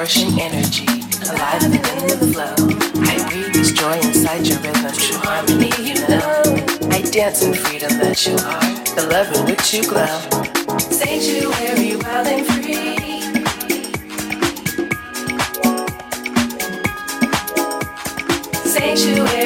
flourishing energy, alive and in the flow. I breathe this joy inside your rhythm, true harmony, you know. I dance in freedom that you are, the love in which you glow. Sanctuary, wild and free. Sanctuary.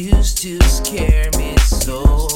used to scare me so.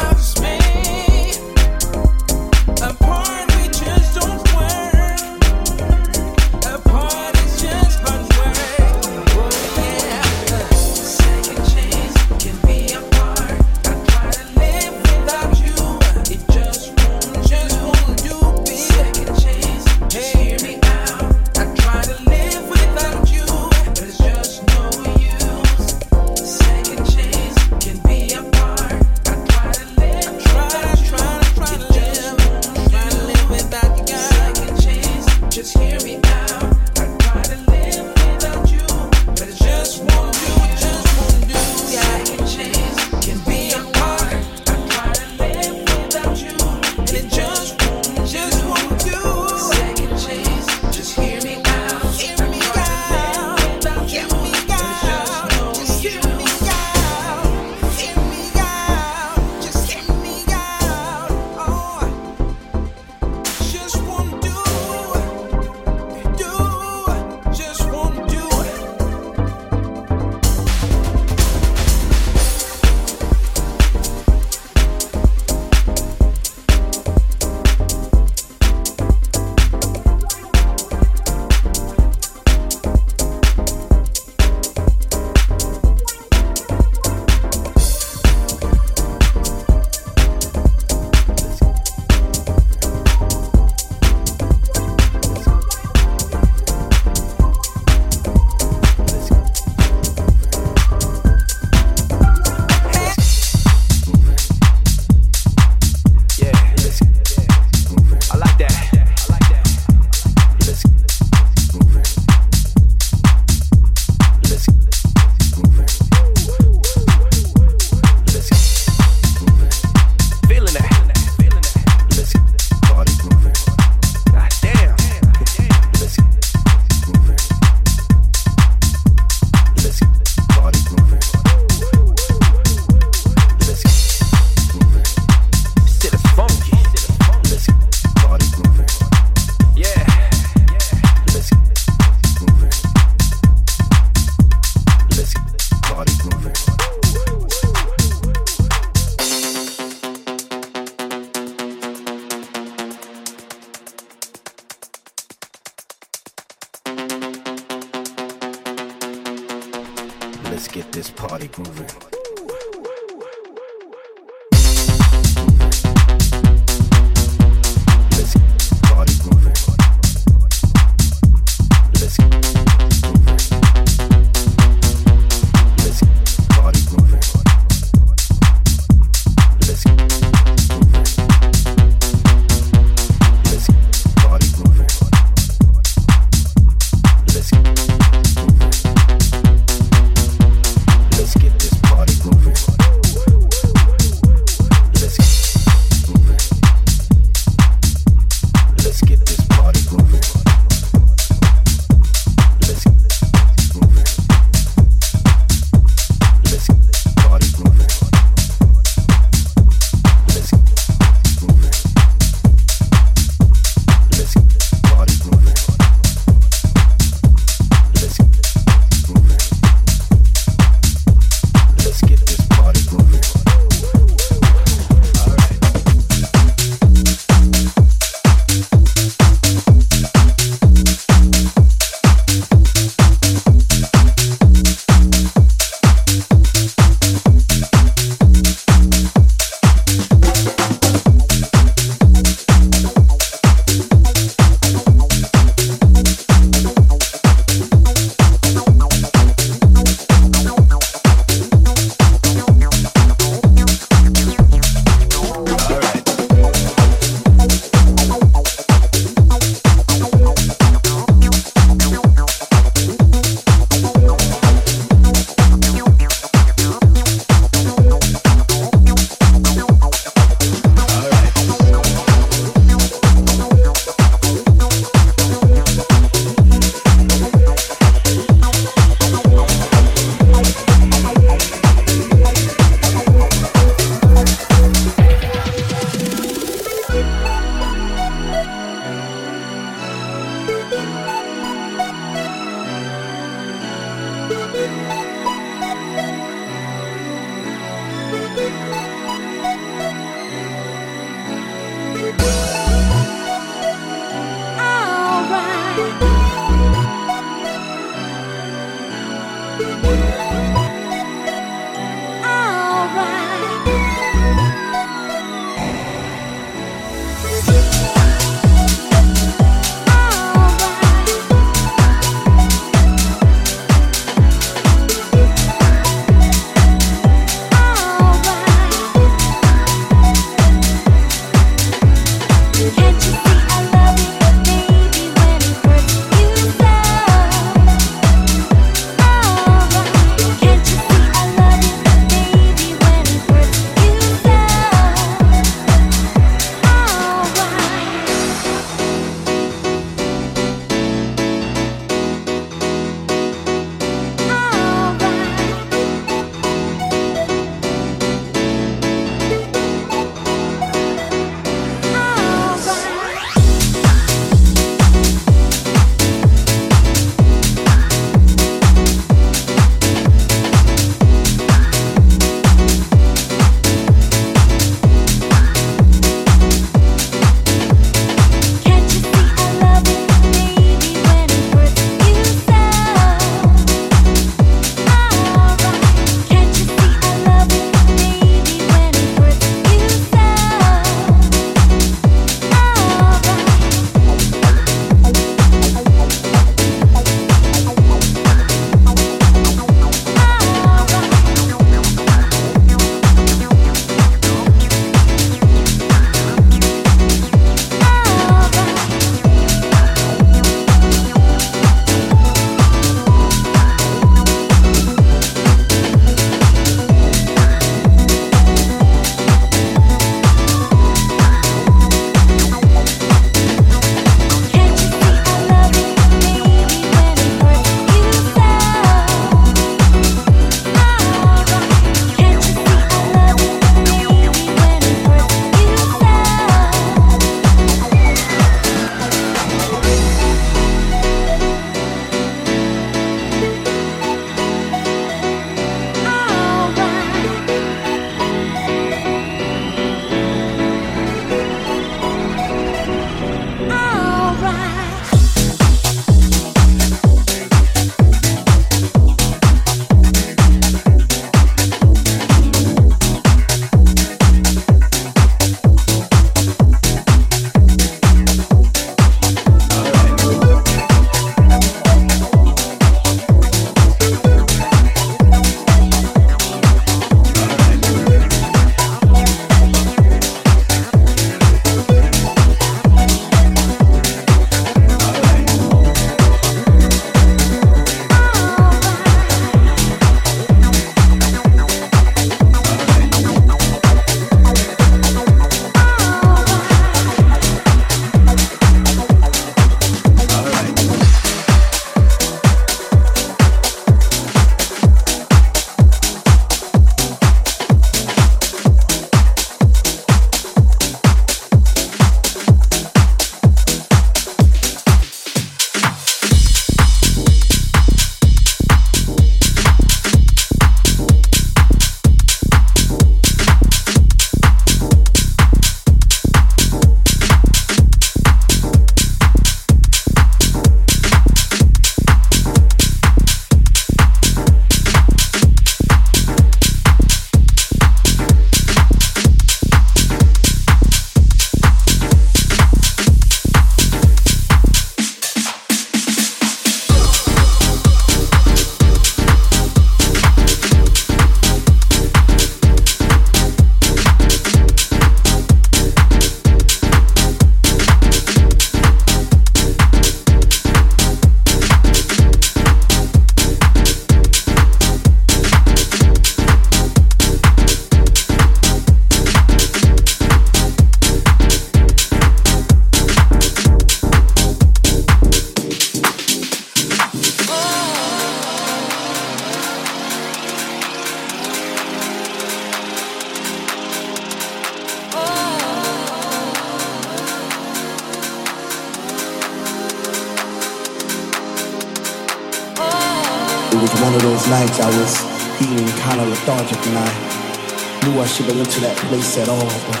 At all, but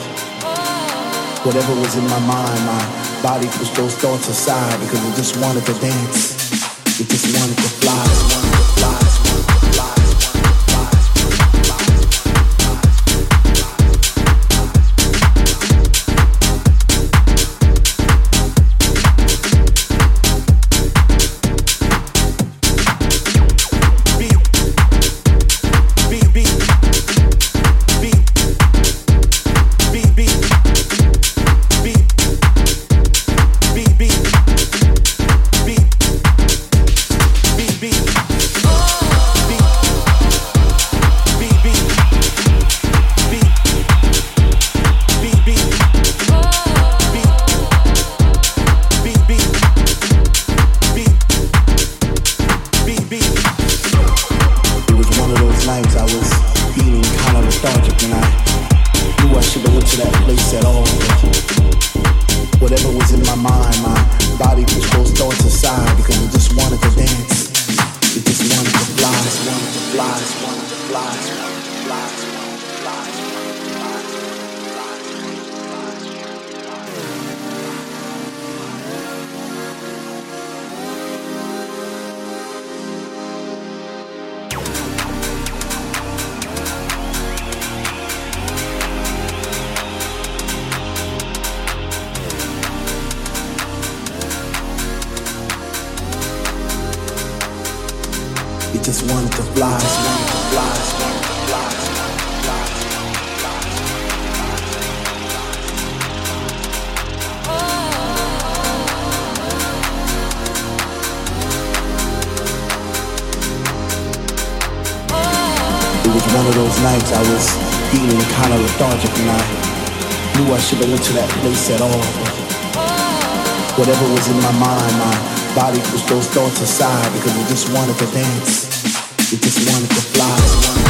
whatever was in my mind, my body pushed those thoughts aside because I just wanted to dance. Thoughts aside because it just wanted to dance. It just. Wanted to fly.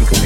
you can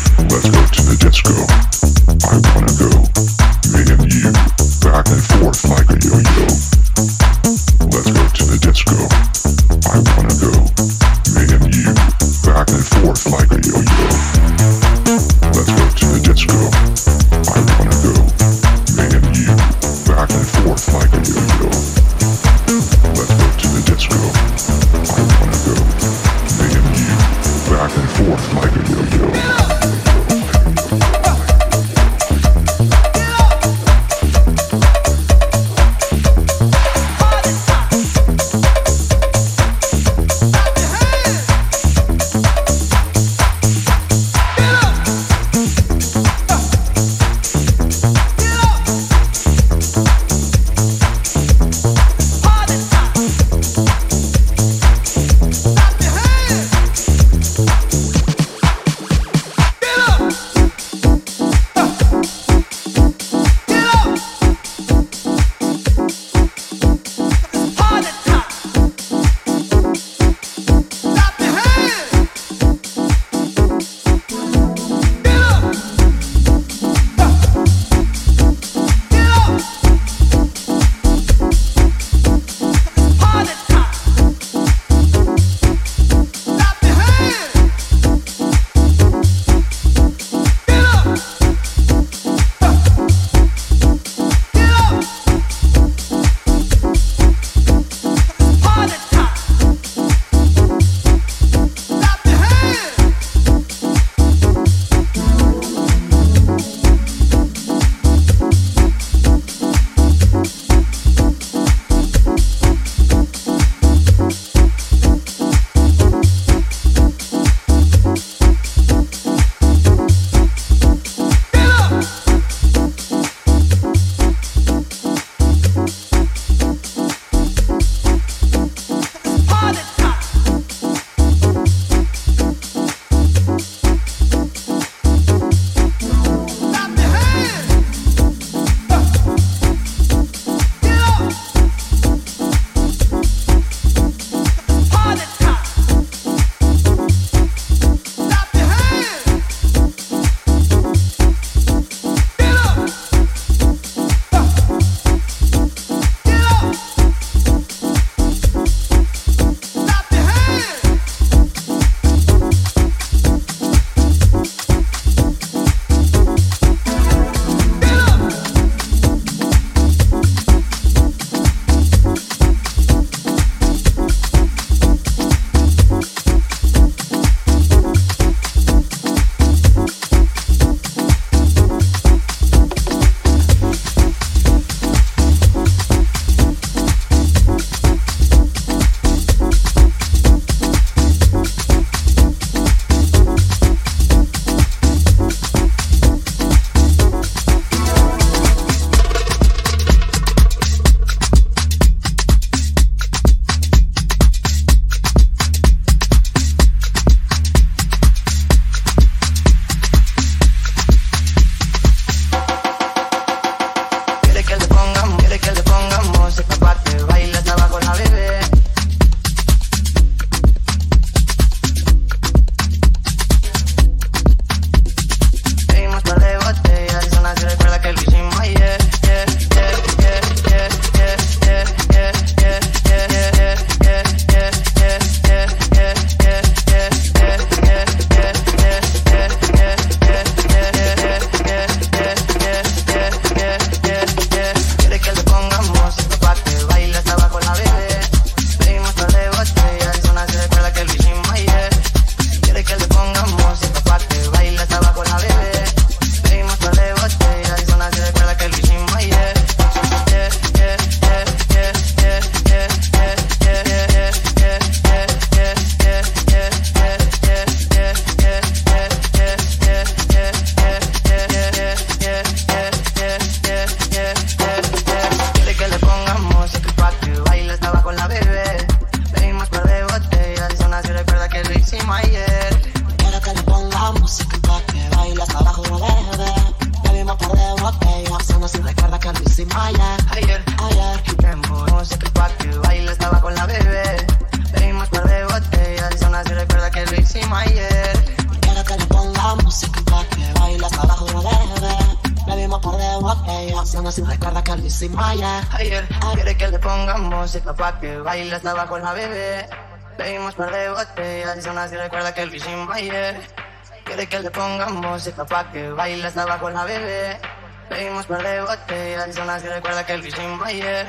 Let's go to the disco. I wanna go. Me and you, abajo la bebé. Bebimos par de botellas y son así recuerda que el fishing ayer. Quiere que le pongamos música pa' que baile hasta abajo la bebé. Bebimos par de botellas y son así recuerda que el fishing ayer.